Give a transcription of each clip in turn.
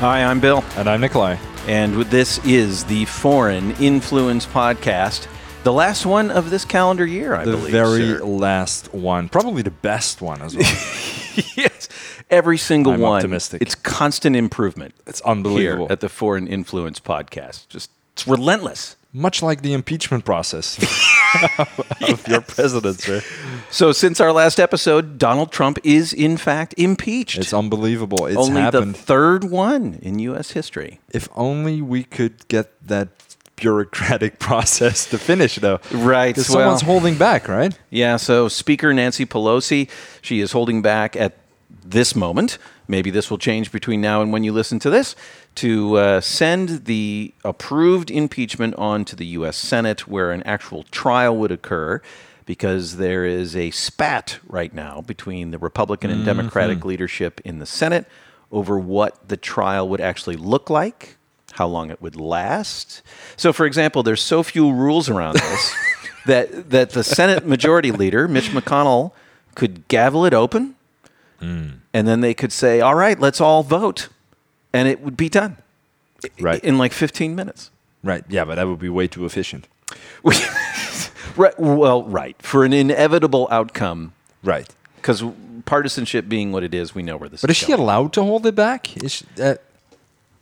Hi, I'm Bill, And I'm Nikolai. and this is the Foreign Influence Podcast, the last one of this calendar year, I The believe. The very sir. last one. Probably the best one as well. yes, every single I'm one. optimistic. It's constant improvement. It's unbelievable. At the Foreign Influence Podcast, just it's relentless. Much like the impeachment process of your president, sir. So, since our last episode, Donald Trump is in fact impeached. It's unbelievable. It's Only happened. the third one in U.S. history. if only we could get that bureaucratic process to finish, though. Right, well- someone's holding back, right? Yeah, so Speaker Nancy Pelosi, she is holding back at this moment. Maybe this will change between now and when you listen to this to uh, send the approved impeachment on to the U.S. Senate where an actual trial would occur because there is a spat right now between the Republican and Democratic leadership in the Senate over what the trial would actually look like, how long it would last. So, for example, there's so few rules around this that that the Senate Majority Leader Mitch McConnell could gavel it open, and then they could say, "All right, let's all vote," and it would be done Right. in like 15 minutes. Right. Yeah, but that would be way too efficient. right. Well, right for an inevitable outcome, Right. because partisanship being what it is, we know where this But is. But is she going. allowed to hold it back? Is she, uh,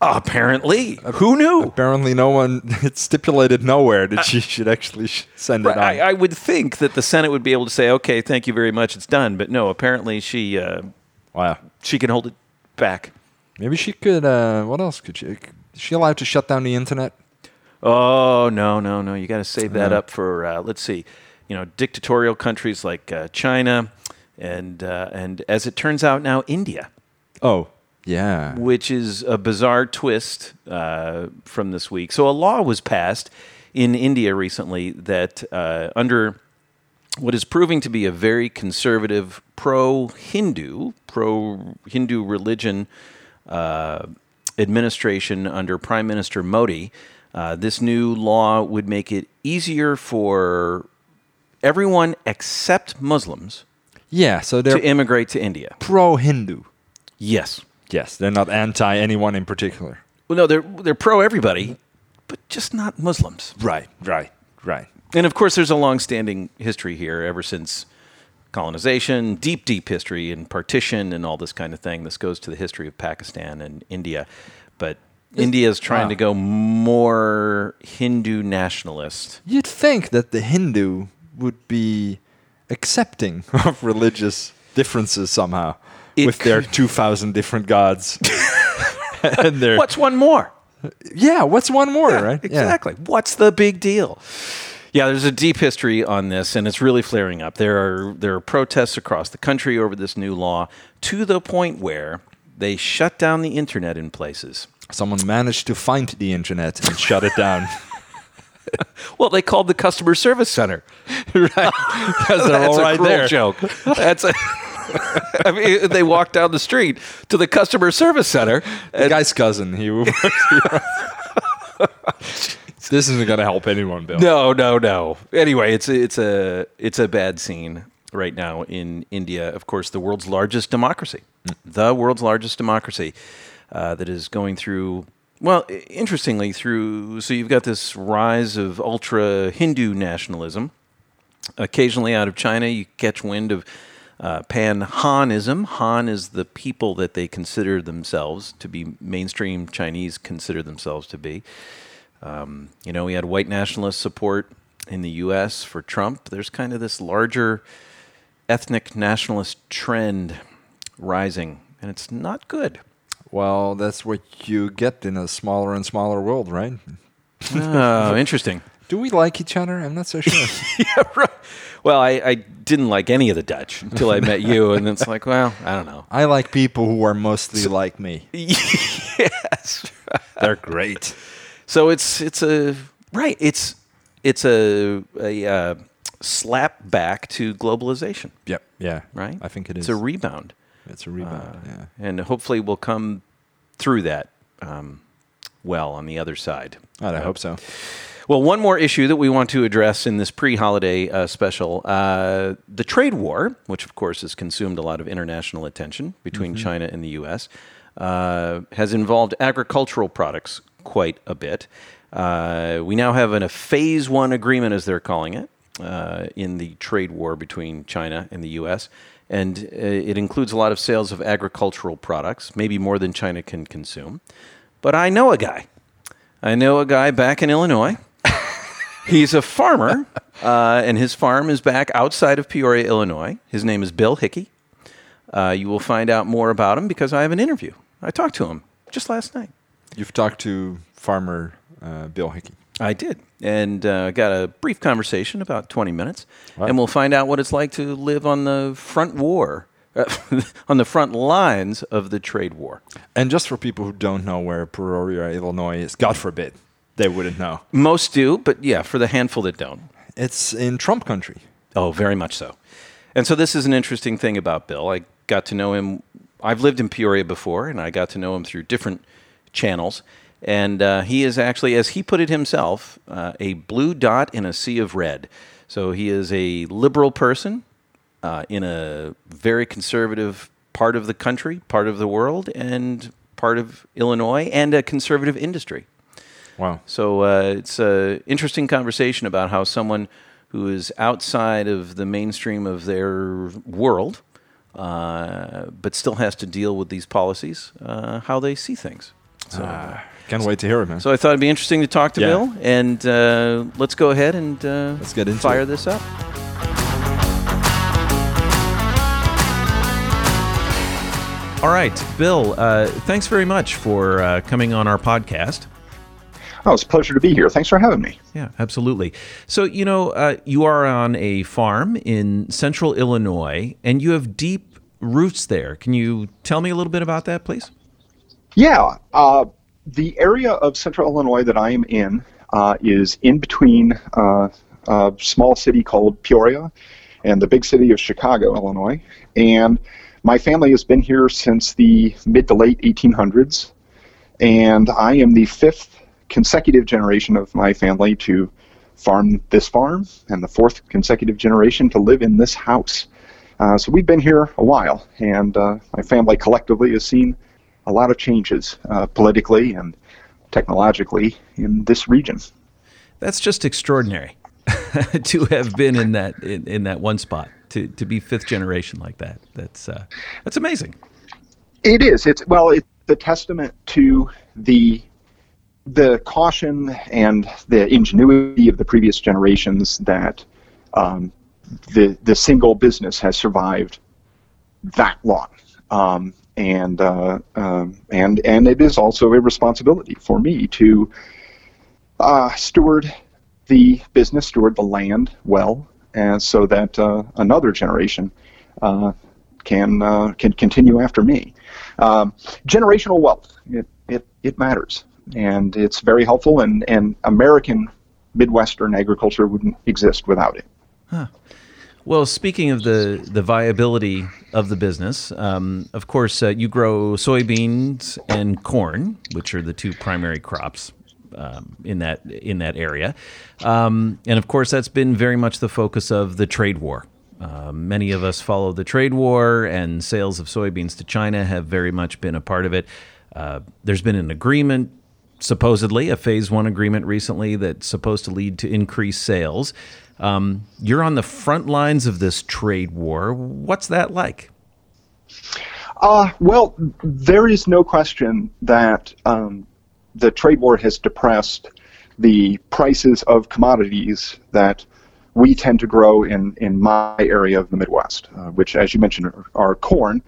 Apparently, who knew? apparently, no one. It's stipulated nowhere that she should actually sh- send it Right. I, I would think that the Senate would be able to say, "Okay, thank you very much, it's done." But no, apparently she uh, wow. she can hold it back. Maybe she could. Uh, what else could she? Is she allowed to shut down the internet? Oh no, no, no! You got to save that up for uh, let's see, you know, dictatorial countries like uh, China, and uh, and as it turns out now, India, Oh, yeah. which is a bizarre twist uh, from this week. So a law was passed in India recently that uh, under what is proving to be a very conservative pro-Hindu, pro-Hindu religion uh, administration under Prime Minister Modi, uh, this new law would make it easier for everyone except Muslims Yeah. So to they're immigrate to India. pro-Hindu. Yes. Yes, they're not anti anyone in particular. Well, no, they're they're pro everybody, but just not Muslims. Right. Right. Right. And of course, there's a long-standing history here ever since colonization, deep, deep history and partition and all this kind of thing. This goes to the history of Pakistan and India, but India is trying wow. to ah. go more Hindu nationalist. You'd think that the Hindu would be accepting of religious differences somehow, It with their could- two thousand different gods. and their What's one more? yeah? What's one more? right? Yeah. Exactly. What's the big deal? Yeah, there's a deep history on this, and it's really flaring up. There are there are protests across the country over this new law to the point where they shut down the internet in places. Someone managed to find the internet and shut it down. Well, they called the customer service center. right? That's all a cruel there. joke. That's a. I mean, they walk down the street to the customer service center. The guy's cousin. He. this isn't gonna help anyone, Bill. No, no, no. Anyway, it's a, it's a it's a bad scene right now in India. Of course, the world's largest democracy, the world's largest democracy, uh, that is going through. Well, interestingly, through so you've got this rise of ultra Hindu nationalism. Occasionally, out of China, you catch wind of uh, Pan Hanism. Han is the people that they consider themselves to be mainstream Chinese consider themselves to be. Um, you know, we had white nationalist support in the U.S. for Trump. There's kind of this larger ethnic nationalist trend rising, and it's not good. Well, that's what you get in a smaller and smaller world, right? Oh, interesting. Do we like each other? I'm not so sure. yeah, right. Well, I, I didn't like any of the Dutch until I met you, and it's like, well, I don't know. I like people who are mostly like me. yes. They're great. So it's it's a right. It's it's a a uh, slap back to globalization, Yep. Yeah. right? I think it It's is. a rebound. it's a rebound. yeah. and hopefully we'll come through that um, well on the other side. God, I hope so. Well, one more issue that we want to address in this pre-holiday uh, special: uh, the trade war, which of course has consumed a lot of international attention between China and the U.S. uh, has involved agricultural products quite a bit. Uh, we now have an, a phase one agreement, as they're calling it, uh, in the trade war between China and the U.S. And uh, it includes a lot of sales of agricultural products, maybe more than China can consume. But I know a guy. I know a guy back in Illinois. He's a farmer, uh, and his farm is back outside of Peoria, Illinois. His name is Bill Hickey. Uh, you will find out more about him because I have an interview. I talked to him just last night. You've talked to farmer uh, Bill Hickey. I did, and uh, got a brief conversation about 20 minutes, and we'll find out what it's like to live on the front war, uh, on the front lines of the trade war. And just for people who don't know where Peoria, Illinois is, God forbid, they wouldn't know. Most do, but yeah, for the handful that don't. It's in Trump country. Oh, very much so. And so this is an interesting thing about Bill. I got to know him. I've lived in Peoria before, and I got to know him through different channels. And uh, he is actually, as he put it himself, uh, a blue dot in a sea of red. So he is a liberal person uh, in a very conservative part of the country, part of the world, and part of Illinois, and a conservative industry. Wow. So uh, it's an interesting conversation about how someone who is outside of the mainstream of their world, uh, but still has to deal with these policies, uh, how they see things. So, Ah, can't wait to hear it, man. so I thought it'd be interesting to talk to Yeah. Bill, and uh, let's go ahead and uh, Let's get into fire it. this up. All right, Bill. Uh, thanks very much for uh, coming on our podcast. Oh, it's a pleasure to be here. Thanks for having me. Yeah, absolutely. So, you know, uh, you are on a farm in central Illinois and you have deep roots there. Can you tell me a little bit about that, please? Yeah, uh, the area of central Illinois that I am in uh, is in between uh, a small city called Peoria and the big city of Chicago, Illinois. And my family has been here since the mid to late 1800s. And I am the fifth consecutive generation of my family to farm this farm and the fourth consecutive generation to live in this house. Uh, so we've been here a while, and uh, my family collectively has seen a lot of changes uh, politically and technologically in this region. That's just extraordinary to have been in that in, in that one spot to, to be fifth generation like that. That's uh, that's amazing. It is. It's well, it's a testament to the the caution and the ingenuity of the previous generations that um, the the single business has survived that long. Um, and uh, um, and and it is also a responsibility for me to uh, steward the business, steward the land well, and so that uh, another generation uh, can uh, can continue after me. Um, generational wealth it, it it matters, and it's very helpful. And and American Midwestern agriculture wouldn't exist without it. Well, speaking of the, the viability of the business, um, of course, uh, you grow soybeans and corn, which are the two primary crops um, in that in that area, um, and of course, that's been very much the focus of the trade war. Uh, many of us follow the trade war, and sales of soybeans to China have very much been a part of it. Uh, there's been an agreement supposedly a phase one agreement recently that's supposed to lead to increased sales. Um, you're on the front lines of this trade war. What's that like? Uh, well, there is no question that um, the trade war has depressed the prices of commodities that we tend to grow in, in my area of the Midwest, uh, which, as you mentioned, are, are corn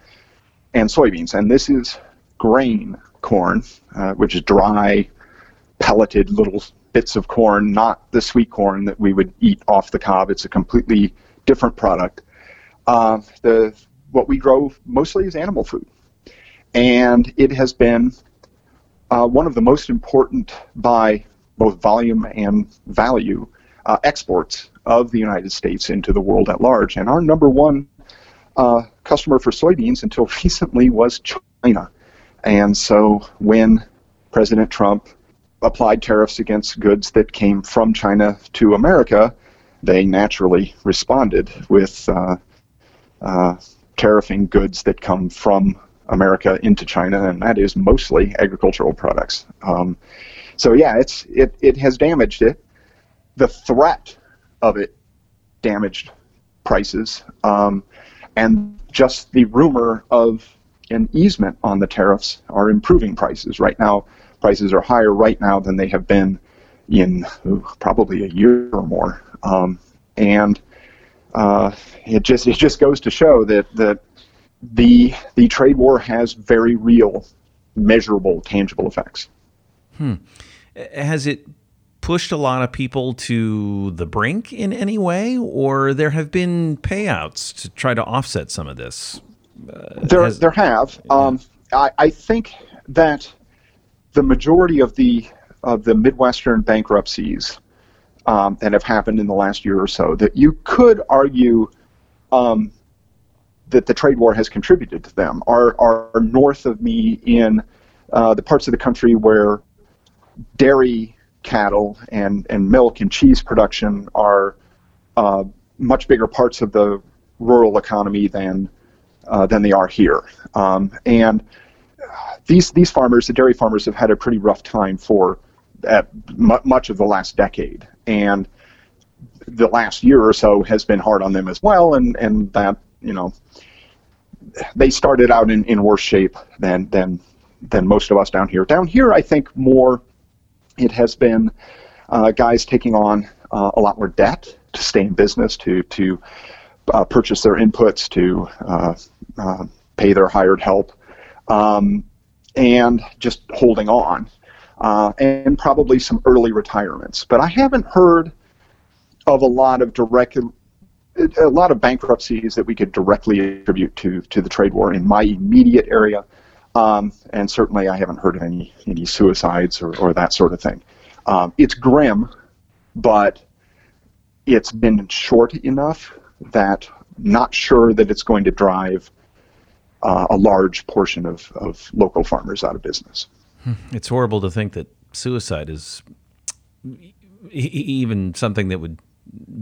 and soybeans. And this is grain corn, uh, which is dry, pelleted little bits of corn, not the sweet corn that we would eat off the cob. It's a completely different product. Uh, the what we grow mostly is animal food, and it has been uh, one of the most important by both volume and value uh, exports of the United States into the world at large. And our number one uh, customer for soybeans until recently was China. And so when President Trump applied tariffs against goods that came from China to America, they naturally responded with uh, uh, tariffing goods that come from America into China, and that is mostly agricultural products. Um, so yeah, it's it it has damaged it. The threat of it damaged prices, um, and just the rumor of an easement on the tariffs are improving prices. Right now, prices are higher right now than they have been in ooh, probably a year or more, um, and uh, it just it just goes to show that that the the trade war has very real, measurable, tangible effects. Hmm. Has it pushed a lot of people to the brink in any way, or there have been payouts to try to offset some of this? Uh, there, has, there have. Yeah. Um, I, I think that the majority of the of the Midwestern bankruptcies um, that have happened in the last year or so, that you could argue um, that the trade war has contributed to them, are are north of me in uh, the parts of the country where dairy cattle and, and milk and cheese production are uh, much bigger parts of the rural economy than uh, than they are here. Um, and these these farmers, the dairy farmers, have had a pretty rough time for at m- much of the last decade, and the last year or so has been hard on them as well. And and that you know they started out in, in worse shape than than than most of us down here. Down here, I think more it has been uh, guys taking on uh, a lot more debt to stay in business, to to uh, purchase their inputs, to uh, uh, pay their hired help, um, and just holding on, uh, and probably some early retirements. But I haven't heard of a lot of direct a lot of bankruptcies that we could directly attribute to to the trade war in my immediate area. Um, and certainly, I haven't heard of any any suicides or, or that sort of thing. Um, it's grim, but it's been short enough that not sure that it's going to drive uh, a large portion of, of local farmers out of business. Hmm. It's horrible to think that suicide is even something that would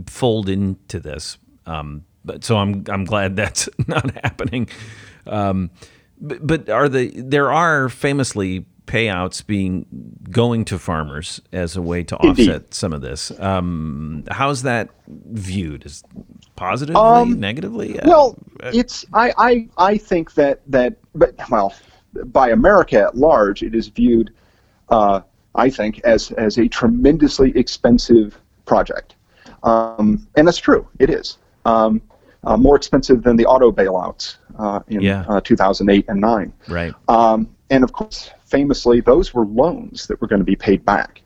fold into this. Um, but so I'm I'm glad that's not happening. Um, but, but are the there are famously payouts being going to farmers as a way to offset Indeed. some of this. Um, how's that viewed? Is positively, um, negatively? Uh, well, uh, it's I, I I think that that but well, by America at large, it is viewed, uh, I think, as as a tremendously expensive project, um, and that's true. It is. Um, uh, more expensive than the auto bailouts uh, in yeah. uh, 2008 and 9. Right. Um, and of course, famously, those were loans that were going to be paid back,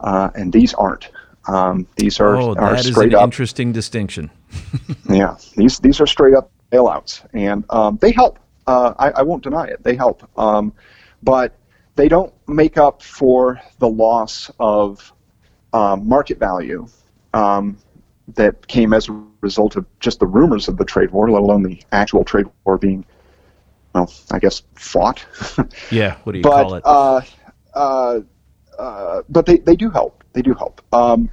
uh, and these aren't. Um, these are, oh, are that straight is an up. interesting distinction. yeah, these these are straight up bailouts, and um, they help. Uh, I, I, won't deny it. They help, um, but they don't make up for the loss of um, market value um, that came as a result of just the rumors of the trade war, let alone the actual trade war being, well, I guess fought. yeah, what do you but, call it? Uh, uh, uh, but they, they do help. They do help. Um,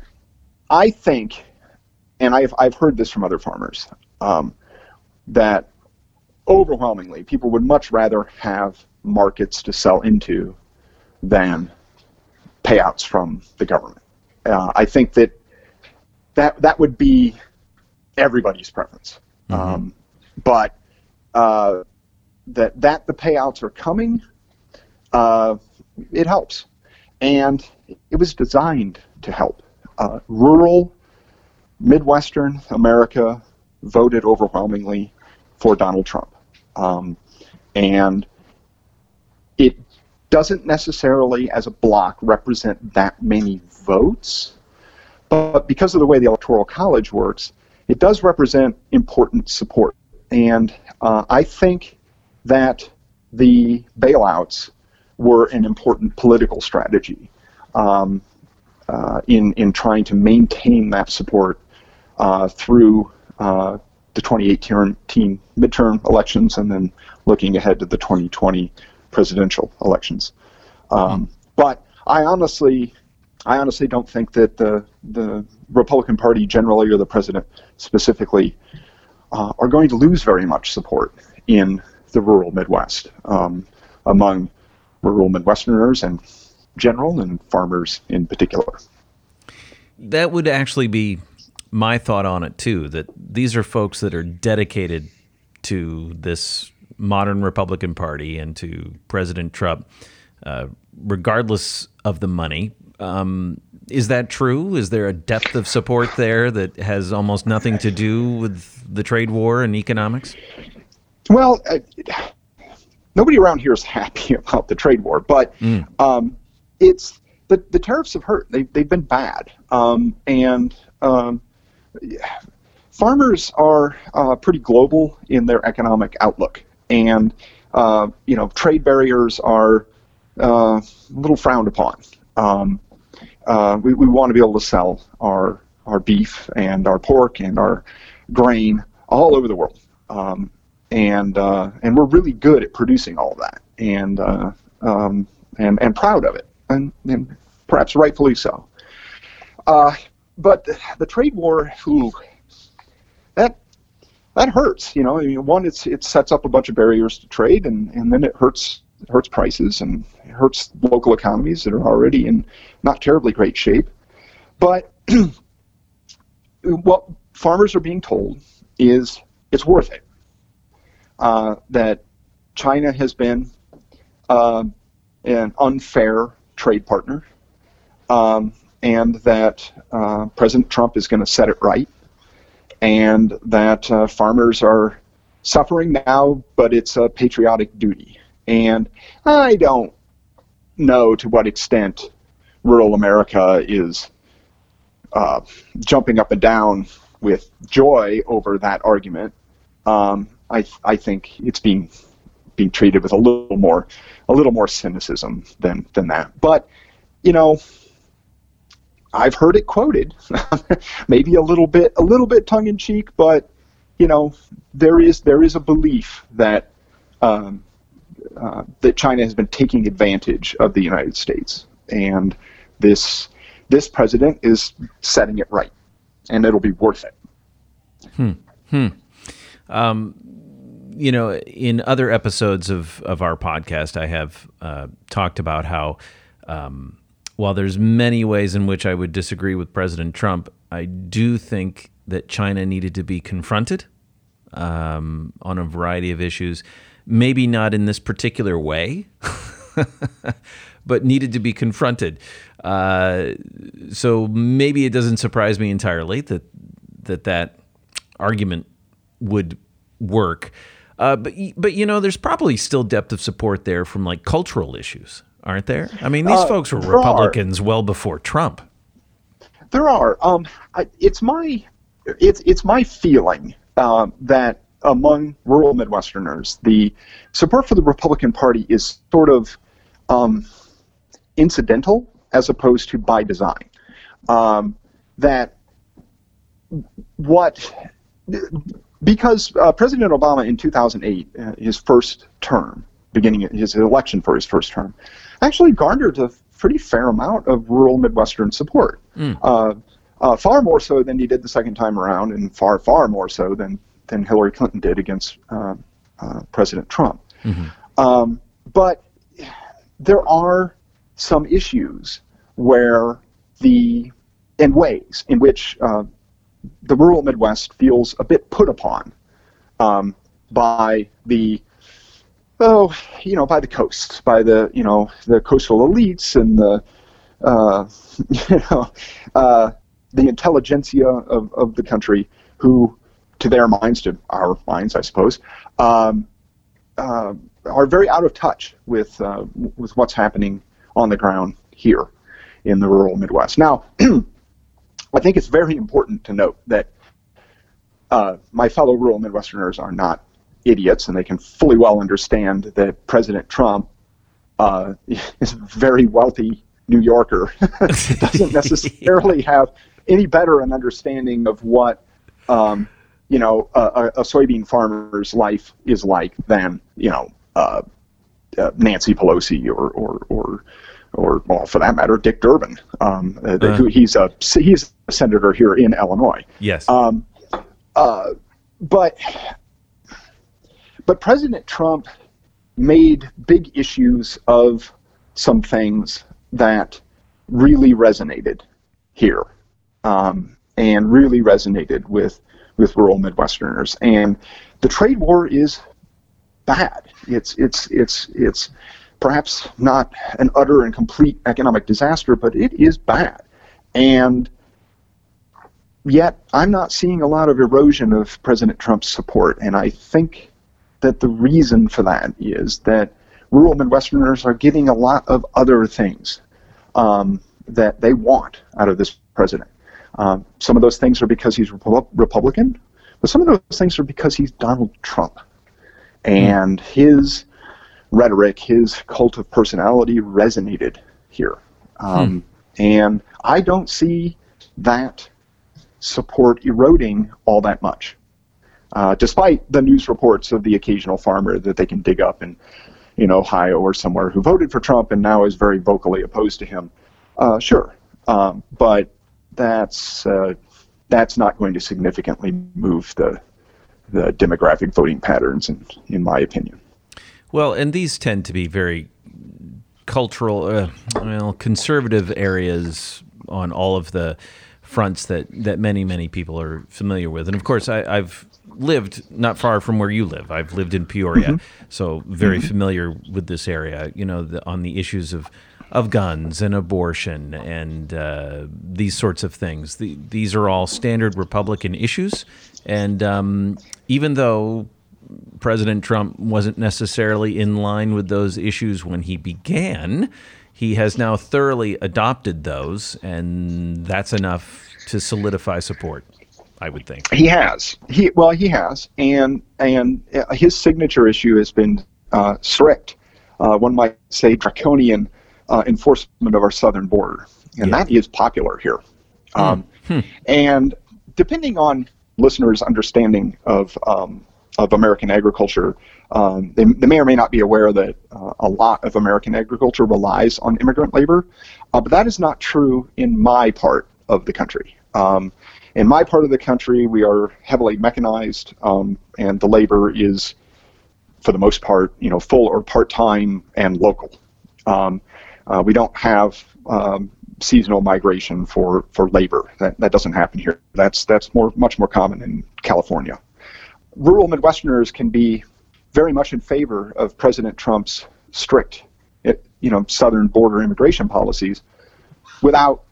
I think, and I've I've heard this from other farmers, um, that overwhelmingly people would much rather have markets to sell into than payouts from the government. Uh, I think that that that would be everybody's preference. Mm-hmm. Um, but uh, that that the payouts are coming, uh, it helps, and it was designed to help. Uh, rural, Midwestern America voted overwhelmingly for Donald Trump, um, and it doesn't necessarily, as a block, represent that many votes but because of the way the Electoral College works, it does represent important support. And uh, I think that the bailouts were an important political strategy um, uh, in, in trying to maintain that support uh, through uh, the 2018 midterm elections and then looking ahead to the 2020 presidential elections. Um, but I honestly I honestly don't think that the the Republican Party generally or the president specifically uh, are going to lose very much support in the rural Midwest um, among rural Midwesterners and general and farmers in particular. That would actually be my thought on it too. That these are folks that are dedicated to this modern Republican Party and to President Trump, uh, regardless of the money. Um, is that true? Is there a depth of support there that has almost nothing to do with the trade war and economics? Well, uh, nobody around here is happy about the trade war, but mm. um, it's the, the tariffs have hurt. They, they've been bad. Um, and um, farmers are uh, pretty global in their economic outlook. And, uh, you know, trade barriers are uh, a little frowned upon. Um, uh, we, we want to be able to sell our, our beef and our pork and our grain all over the world. Um, and, uh, and we're really good at producing all that and, uh, um, and, and proud of it. And, and perhaps rightfully so. Uh, but the, the, trade war, ooh, that that hurts. You know, I mean, one, it's it sets up a bunch of barriers to trade, and, and then it hurts it hurts prices and it hurts local economies that are already in not terribly great shape. But what farmers are being told is it's worth it. Uh, that China has been uh, an unfair trade partner um, and that uh, President Trump is going to set it right, and that uh, farmers are suffering now, but it's a patriotic duty. And I don't know to what extent rural America is uh, jumping up and down with joy over that argument. Um, I, I think it's being being treated with a little more a little more cynicism than than that. But you know, I've heard it quoted, maybe a little bit, a little bit tongue in cheek, but you know, there is there is a belief that um, uh, that China has been taking advantage of the United States, and this this president is setting it right, and it'll be worth it. Hmm. Hmm. Um, you know, in other episodes of of our podcast, I have uh, talked about how. Um, while there's many ways in which I would disagree with President Trump, I do think that China needed to be confronted um, on a variety of issues. Maybe not in this particular way, but needed to be confronted. Uh, so maybe it doesn't surprise me entirely that that that argument would work. Uh, but but you know, there's probably still depth of support there from like cultural issues aren't there? I mean, these uh, folks were Republicans are. well before Trump. There are. Um, I, it's my it's it's my feeling uh, that among rural Midwesterners, the support for the Republican Party is sort of um, incidental as opposed to by design. Um, that what because uh, President Obama in 2008, uh, his first term, beginning his election for his first term, actually garnered a pretty fair amount of rural Midwestern support. Mm. Uh, uh, far more so than he did the second time around, and far, far more so than, than Hillary Clinton did against uh, uh President Trump. Mm-hmm. Um, but there are some issues where the, in ways in which uh, the rural Midwest feels a bit put upon um, by the oh, you know, by the coast, by the you know the coastal elites and the uh, you know uh, the intelligentsia of, of the country, who, to their minds, to our minds, I suppose, um, uh, are very out of touch with uh, with what's happening on the ground here in the rural Midwest. Now, I think it's very important to note that uh, my fellow rural Midwesterners are not idiots, and they can fully well understand that President Trump uh, is a very wealthy New Yorker, doesn't necessarily have any better an understanding of what um, you know a, a, soybean farmer's life is like than you know uh, uh, Nancy Pelosi or or or or well, for that matter, Dick Durbin. Um, uh, uh-huh. he's a he's a senator here in Illinois. Yes. Um, uh, but but President Trump made big issues of some things that really resonated here um, and really resonated with with rural Midwesterners. And the trade war is bad. It's it's it's it's perhaps not an utter and complete economic disaster, but it is bad. And yet, I'm not seeing a lot of erosion of President Trump's support, and I think that the reason for that is that rural Midwesterners are getting a lot of other things um, that they want out of this president. Um, some of those things are because he's Repu- Republican, but some of those things are because he's Donald Trump. And his rhetoric, his cult of personality resonated here. Um, hmm. And I don't see that support eroding all that much, uh, despite the news reports of the occasional farmer that they can dig up in, in Ohio or somewhere who voted for Trump and now is very vocally opposed to him. Uh, sure, um, but that's uh, that's not going to significantly move the the demographic voting patterns, in, in my opinion. Well, and these tend to be very cultural, uh, well, conservative areas on all of the fronts that, that many, many people are familiar with. And of course, I, have lived not far from where you live. I've lived in Peoria, mm-hmm. so very mm-hmm. familiar with this area, you know, the, on the issues of of guns and abortion and uh, these sorts of things. The, these are all standard Republican issues. And um, even though President Trump wasn't necessarily in line with those issues when he began, he has now thoroughly adopted those, and that's enough to solidify support. I would think he has. He well, he has, and and uh, his signature issue has been uh, strict. Uh, one might say draconian uh, enforcement of our southern border, and yeah. that is popular here. Hmm. Um, hmm. And depending on listeners' understanding of um, of American agriculture, um, they, they, may or may not be aware that uh, a lot of American agriculture relies on immigrant labor, uh, but that is not true in my part of the country. Um, in my part of the country, we are heavily mechanized, um, and the labor is, for the most part, you know, full or part time and local. Um, uh, we don't have um, seasonal migration for, for labor. That, that doesn't happen here. That's that's more much more common in California. Rural Midwesterners can be very much in favor of President Trump's strict, you know, southern border immigration policies, without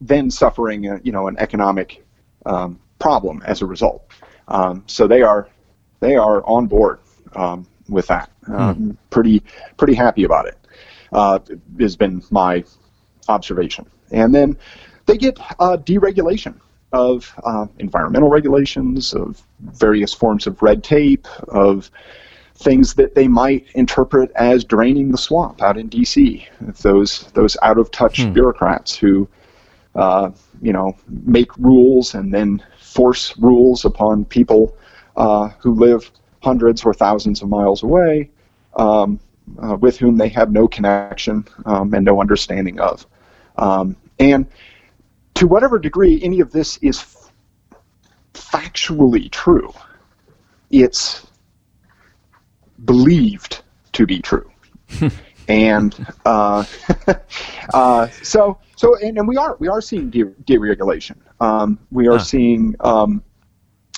then suffering, a, you know, an economic um, problem as a result. Um, so they are they are on board um, with that. Hmm. Pretty pretty happy about it uh, has been my observation. And then they get uh, deregulation of uh, environmental regulations, of various forms of red tape, of things that they might interpret as draining the swamp out in D.C. Those those out of touch hmm. bureaucrats who, uh, you know, make rules and then force rules upon people uh, who live hundreds or thousands of miles away. Um, uh, with whom they have no connection um, and no understanding of. Um, and to whatever degree any of this is f- factually true, it's believed to be true. and uh, uh, so, so, and, and, we are we are seeing de- deregulation. Um, we are huh. seeing um,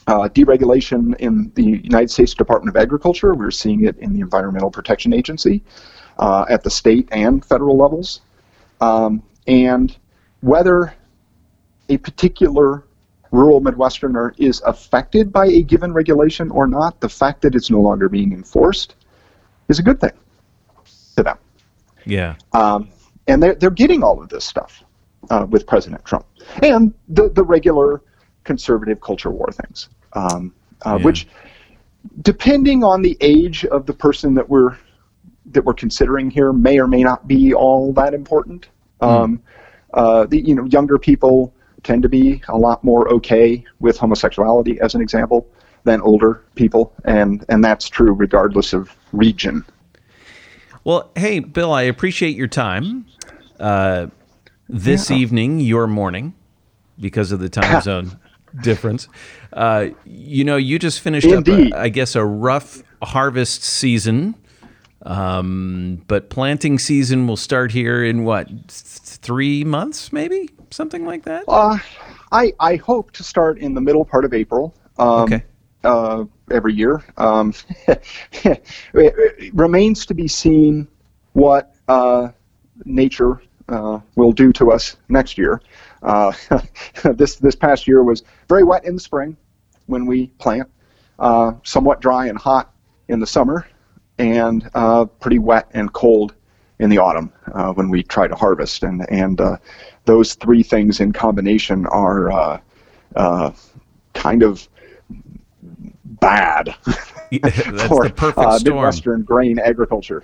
uh, deregulation in the United States Department of Agriculture. We're seeing it in the Environmental Protection Agency uh, at the state and federal levels. Um, and whether a particular rural Midwesterner is affected by a given regulation or not, the fact that it's no longer being enforced is a good thing to them. Yeah. Um, and they're, they're getting all of this stuff uh, with President Trump. And the, the regular conservative culture war things, um, uh, yeah. which, depending on the age of the person that we're that we're considering here, may or may not be all that important. Mm. Um, uh, the you know younger people tend to be a lot more okay with homosexuality, as an example, than older people, and and that's true regardless of region. Well, hey, Bill, I appreciate your time. Uh, this yeah. evening, your morning, because of the time zone difference. Uh, you know, you just finished Indeed. up, a, I guess, a rough harvest season, um, but planting season will start here in what th- three months, maybe something like that. Uh, I I hope to start in the middle part of April. Um, Okay. Uh, every year. Um, it, it remains to be seen what uh, nature uh, will do to us next year. Uh, this this past year was very wet in the spring when we plant, uh, somewhat dry and hot in the summer, and uh, pretty wet and cold in the autumn uh, when we try to harvest. And and uh, those three things in combination are uh, uh, kind of bad That's for the perfect uh, storm. Midwestern grain agriculture.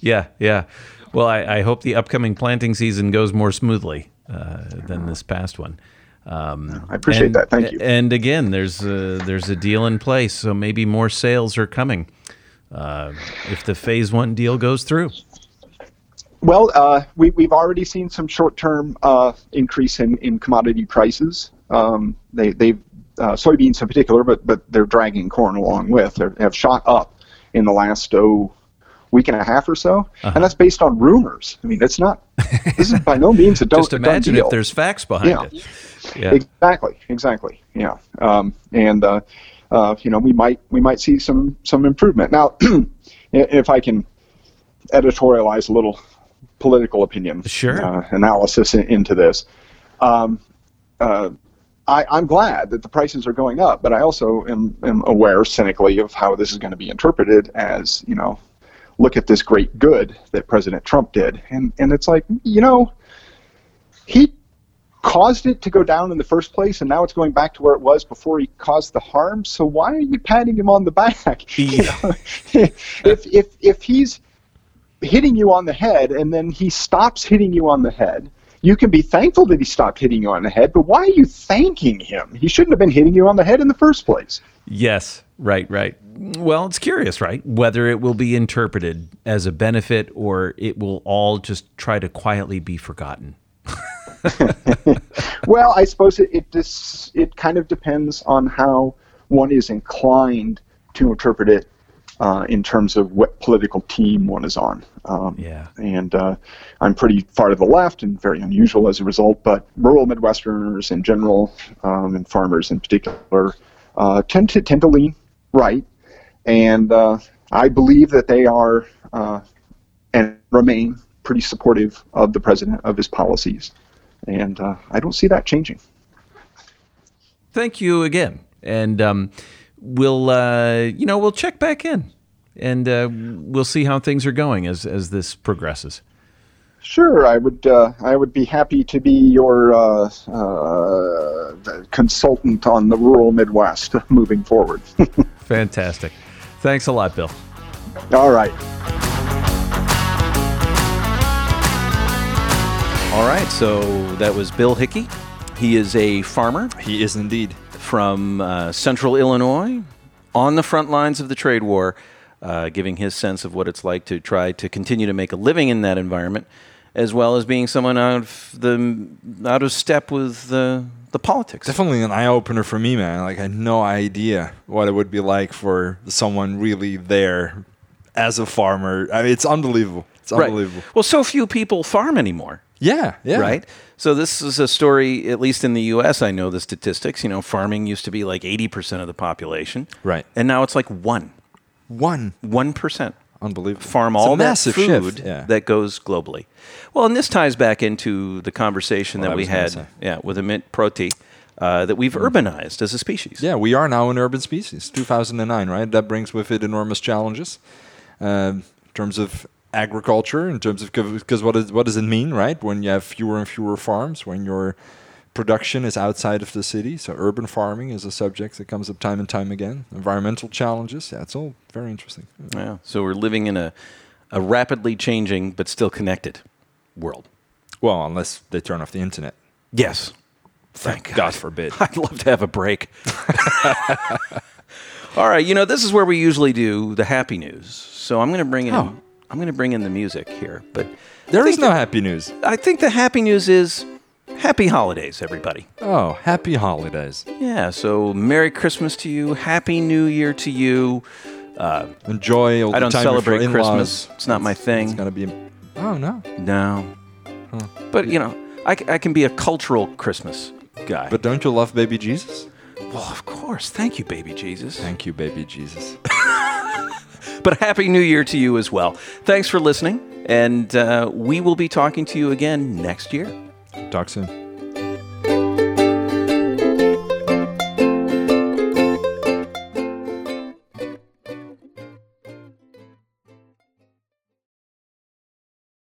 Yeah, yeah. Well, I, I hope the upcoming planting season goes more smoothly uh, than this past one. Um, I appreciate and- that. Thank you. And again, there's a, there's a deal in place, so maybe more sales are coming uh, if the phase one deal goes through. Well, uh, we, we've already seen some short-term uh, increase in, in commodity prices. Um, they, they've uh, soybeans in particular, but but they're dragging corn along with. They have shot up in the last oh week and a half or so, Uh-huh. and that's based on rumors. I mean, it's not. This is by no means a don't. Just imagine if there's facts behind Yeah. it. Yeah. Exactly, exactly. Yeah, um, and uh, uh, you know we might we might see some some improvement now. if I can editorialize a little political opinion Sure. uh, analysis in, into this, um, uh, I, I'm glad that the prices are going up, but I also am, am aware cynically of how this is going to be interpreted as you know. Look at this great good that President Trump did, and and it's like you know, he caused it to go down in the first place, and now it's going back to where it was before he caused the harm. So why are you patting him on the back? You know, if if if he's hitting you on the head and then he stops hitting you on the head, you can be thankful that he stopped hitting you on the head. But why are you thanking him? He shouldn't have been hitting you on the head in the first place. Yes, right, right. Well, it's curious, right? Whether it will be interpreted as a benefit or it will all just try to quietly be forgotten. well, I suppose it it, dis, it kind of depends on how one is inclined to interpret it uh, in terms of what political team one is on. Um, Yeah. And uh, I'm pretty far to the left and very unusual as a result, but rural Midwesterners in general um, and farmers in particular uh, tend to tend to lean right, and uh, I believe that they are uh, and remain pretty supportive of the president of his policies, and uh, I don't see that changing. Thank you again, and um, we'll uh, you know we'll check back in, and uh, we'll see how things are going as as this progresses. Sure, I would. Uh, I would be happy to be your uh, uh, consultant on the rural Midwest moving forward. Fantastic. Thanks a lot, Bill. All right. All right, so that was Bill Hickey. He is a farmer He is indeed. from uh, central Illinois on the front lines of the trade war, uh, giving his sense of what it's like to try to continue to make a living in that environment, as well as being someone out of the out of step with the the politics. Definitely an eye opener for me, man. Like I had no idea what it would be like for someone really there as a farmer. I mean, it's unbelievable. It's Right. unbelievable. Well, so few people farm anymore. Yeah, yeah. right? So this is a story, at least in the U.S. I know the statistics. You know, farming used to be like eighty percent of the population, Right. And now it's like one, One. one percent Unbelievable. farm It's all that massive food shift. Yeah. that goes globally. Well, and this ties back into the conversation What that we had. Mm. yeah, with Amit Proti, uh, that we've urbanized as a species. Yeah, we are now an urban species. 2009, right? That brings with it enormous challenges um, in terms of agriculture, in terms of because what, is, what does it mean, right? When you have fewer and fewer farms, when your production is outside of the city. So urban farming is a subject that comes up time and time again. Environmental challenges. Yeah, it's all very interesting. Yeah. So we're living in a, a rapidly changing but still connected world. Well, unless they turn off the internet. Yes. Thank God forbid. I'd love to have a break. All right, you know this is where we usually do the happy news. So I'm going to bring in Oh. I'm going to bring in the music here, but There I is no the- happy news. I think the happy news is happy holidays, everybody. Oh, happy holidays. Yeah, so Merry Christmas to you, Happy New Year to you. Uh, Enjoy all I don't celebrate. Christmas. It's not my thing. It's gonna be. Oh no! No. But, you know, I can be a cultural Christmas guy. But don't you love baby Jesus? well, of course. Thank you, baby Jesus. Thank you, baby Jesus. But Happy New Year to you as well. Thanks for listening. And uh, we will be talking to you again next year. Talk soon.